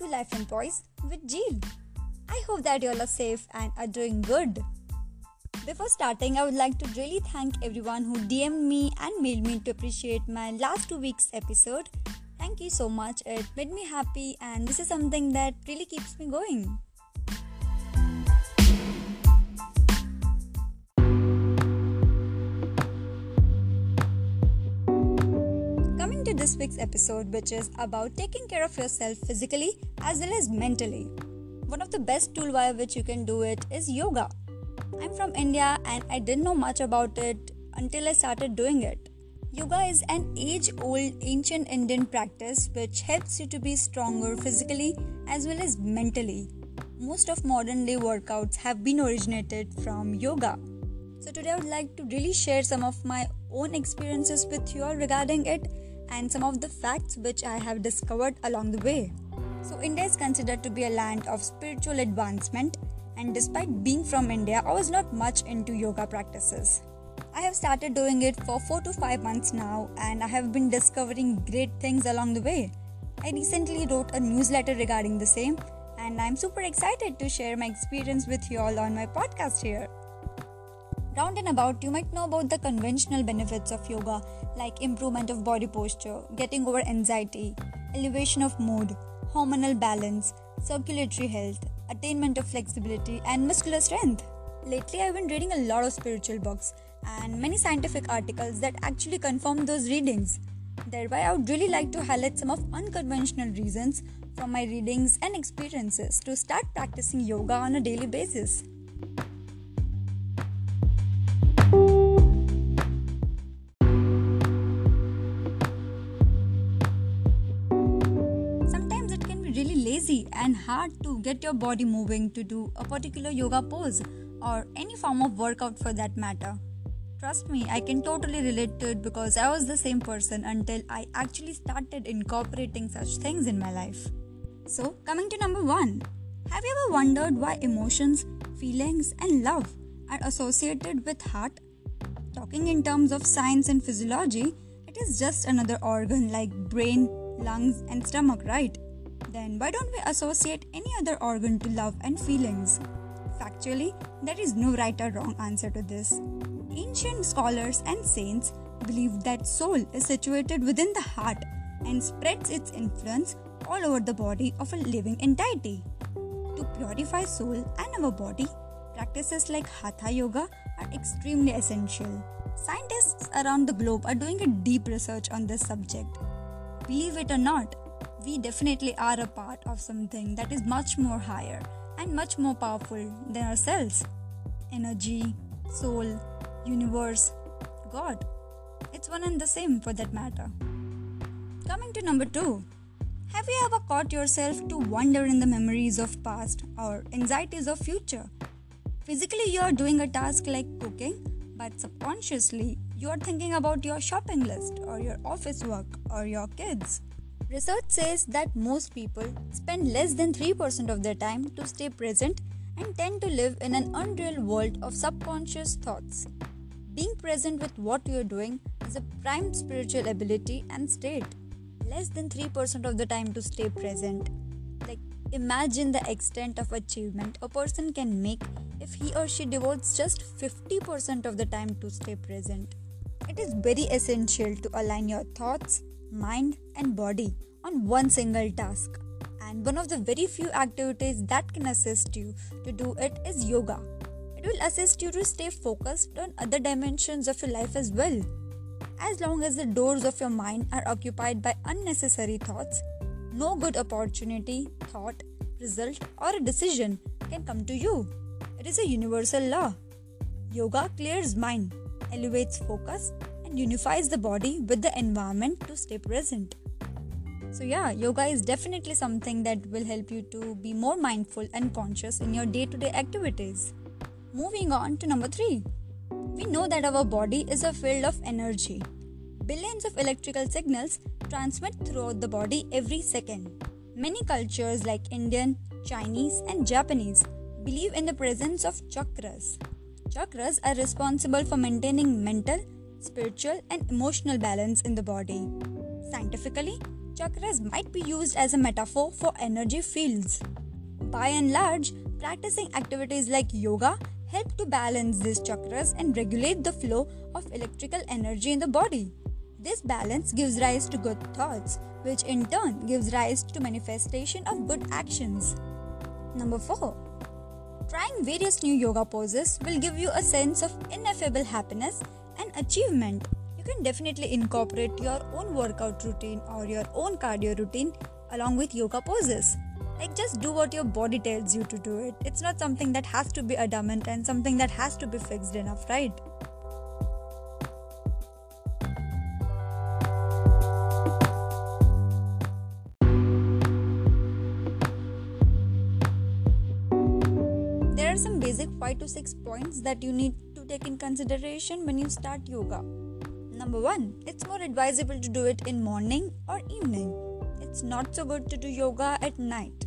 to Life and Poise with Jhil. I hope that you all are safe and are doing good. Before starting, I would like to really thank everyone who DM'd me and mailed me to appreciate my last two weeks' episode. Thank you so much. It made me happy, and this is something that really keeps me going. This week's episode, which is about taking care of yourself physically as well as mentally. One of the best tool via which you can do it is yoga. I'm from India and I didn't know much about it until I started doing it. Yoga is an age old ancient Indian practice which helps you to be stronger physically as well as mentally. Most of modern day workouts have been originated from yoga. So, today I would like to really share some of my own experiences with you all regarding it and some of the facts which I have discovered along the way. So, India is considered to be a land of spiritual advancement, and despite being from India, I was not much into yoga practices. I have started doing it for 4 to 5 months now, and I have been discovering great things along the way. I recently wrote a newsletter regarding the same, and I'm super excited to share my experience with you all on my podcast here. Round and about, you might know about the conventional benefits of yoga like improvement of body posture, getting over anxiety, elevation of mood, hormonal balance, circulatory health, attainment of flexibility, and muscular strength. Lately, I've been reading a lot of spiritual books and many scientific articles that actually confirm those readings. Thereby, I would really like to highlight some of unconventional reasons from my readings and experiences to start practicing yoga on a daily basis. And hard to get your body moving to do a particular yoga pose or any form of workout for that matter. Trust me, I can totally relate to it because I was the same person until I actually started incorporating such things in my life. So, coming to number one, have you ever wondered why emotions, feelings, and love are associated with heart? Talking in terms of science and physiology, it is just another organ like brain, lungs, and stomach, right? Then why don't we associate any other organ to love and feelings? Factually, there is no right or wrong answer to this. Ancient scholars and saints believed that soul is situated within the heart and spreads its influence all over the body of a living entity. To purify soul and our body, practices like Hatha Yoga are extremely essential. Scientists around the globe are doing a deep research on this subject. Believe it or not, we definitely are a part of something that is much more higher and much more powerful than ourselves. Energy, soul, universe, God. It's one and the same for that matter. Coming to number two. Have you ever caught yourself to wander in the memories of past or anxieties of future? Physically you are doing a task like cooking, but subconsciously you are thinking about your shopping list or your office work or your kids. Research says that most people spend less than 3% of their time to stay present and tend to live in an unreal world of subconscious thoughts. Being present with what you are doing is a prime spiritual ability and state. Less than 3% of the time to stay present. Like, imagine the extent of achievement a person can make if he or she devotes just 50% of the time to stay present. It is very essential to align your thoughts, mind, and body on one single task. And one of the very few activities that can assist you to do it is yoga. It will assist you to stay focused on other dimensions of your life as well. As long as the doors of your mind are occupied by unnecessary thoughts, no good opportunity, thought, result, or a decision can come to you. It is a universal law. Yoga clears mind, elevates focus, unifies the body with the environment to stay present. So, yeah, yoga is definitely something that will help you to be more mindful and conscious in your day to day activities. Moving on to number three. We know that our body is a field of energy. Billions of electrical signals transmit throughout the body every second. Many cultures like Indian, Chinese, and Japanese believe in the presence of chakras. Chakras are responsible for maintaining mental, spiritual, and emotional balance in the body. Scientifically, chakras might be used as a metaphor for energy fields. By and large, practicing activities like yoga help to balance these chakras and regulate the flow of electrical energy in the body. This balance gives rise to good thoughts, which in turn gives rise to manifestation of good actions. Number 4. Trying various new yoga poses will give you a sense of ineffable happiness and achievement. You can definitely incorporate your own workout routine or your own cardio routine along with yoga poses. Like, just do what your body tells you to do it. It's not something that has to be adamant and something that has to be fixed enough, right? There are some basic 5 to 6 points that you need take in consideration when you start yoga. Number 1, it's more advisable to do it in morning or evening. It's not so good to do yoga at night.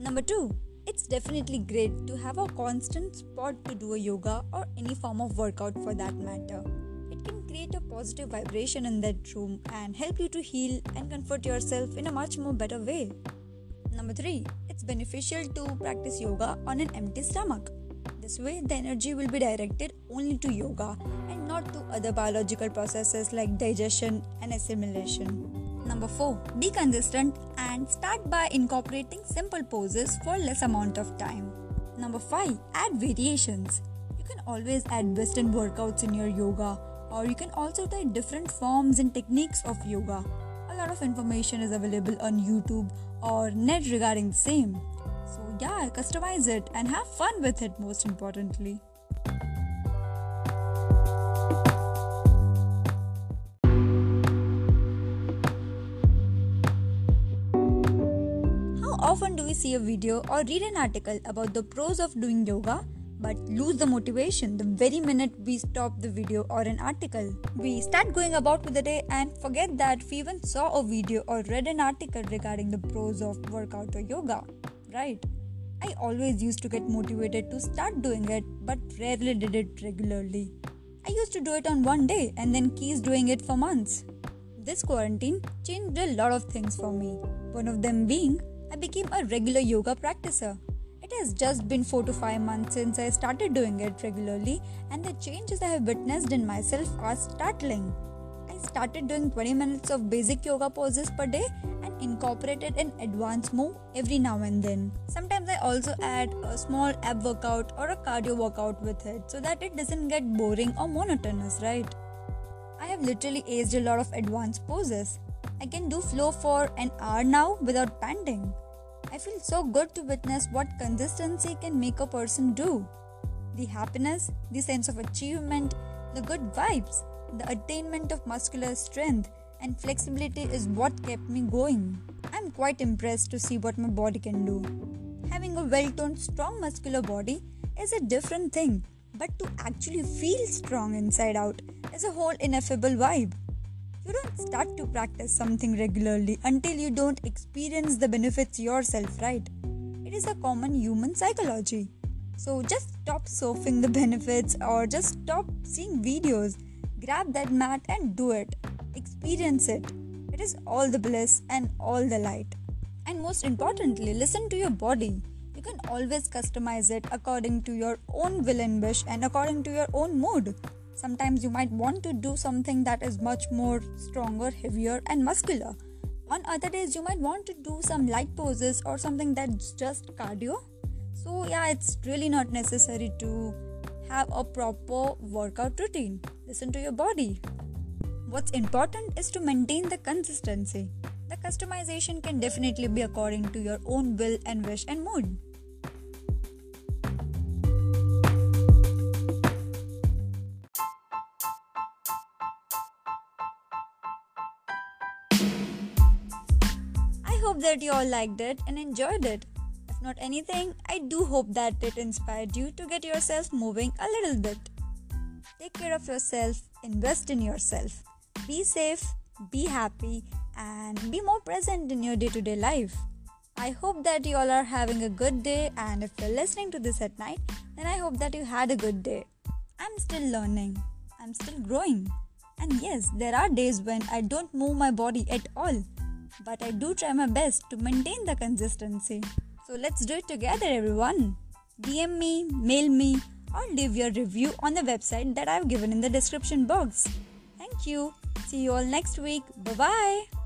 Number 2, it's definitely great to have a constant spot to do a yoga or any form of workout for that matter. It can create a positive vibration in that room and help you to heal and comfort yourself in a much more better way. Number 3, it's beneficial to practice yoga on an empty stomach. This way, the energy will be directed only to yoga and not to other biological processes like digestion and assimilation. Number 4. Be consistent and start by incorporating simple poses for less amount of time. Number 5. Add variations. You can always add western workouts in your yoga or you can also try different forms and techniques of yoga. A lot of information is available on YouTube or net regarding the same. So yeah, customize it and have fun with it most importantly. Often do we see a video or read an article about the pros of doing yoga but lose the motivation the very minute we stop the video or an article. We start going about with the day and forget that we even saw a video or read an article regarding the pros of workout or yoga, right? I always used to get motivated to start doing it but rarely did it regularly. I used to do it on one day and then keep doing it for months. This quarantine changed a lot of things for me. One of them being I became a regular yoga practicer. It has just been 4 to 5 months since I started doing it regularly, and the changes I have witnessed in myself are startling. I started doing 20 minutes of basic yoga poses per day and incorporated an advanced move every now and then. Sometimes I also add a small ab workout or a cardio workout with it so that it doesn't get boring or monotonous, right? I have literally aged a lot of advanced poses. I can do flow for an hour now without panting. I feel so good to witness what consistency can make a person do. The happiness, the sense of achievement, the good vibes, the attainment of muscular strength and flexibility is what kept me going. I'm quite impressed to see what my body can do. Having a well toned, strong muscular body is a different thing, but to actually feel strong inside out is a whole ineffable vibe. You don't start to practice something regularly until you don't experience the benefits yourself, right? It is a common human psychology. So just stop surfing the benefits or just stop seeing videos. Grab that mat and do it. Experience it. It is all the bliss and all the light. And most importantly, listen to your body. You can always customize it according to your own will and wish and according to your own mood. Sometimes you might want to do something that is much more stronger, heavier, and muscular. On other days, you might want to do some light poses or something that's just cardio. So, yeah, it's really not necessary to have a proper workout routine. Listen to your body. What's important is to maintain the consistency. The customization can definitely be according to your own will and wish and mood. Hope that you all liked it and enjoyed it. If not anything, I do hope that it inspired you to get yourself moving a little bit. Take care of yourself, invest in yourself. Be safe, be happy, and be more present in your day to day life. I hope that you all are having a good day, and if you're listening to this at night, then I hope that you had a good day. I'm still learning, I'm still growing. And yes, there are days when I don't move my body at all but I do try my best to maintain the consistency. So let's do it together, everyone. DM me, mail me, or leave your review on the website that I've given in the description box. Thank you. See you all next week. Bye bye.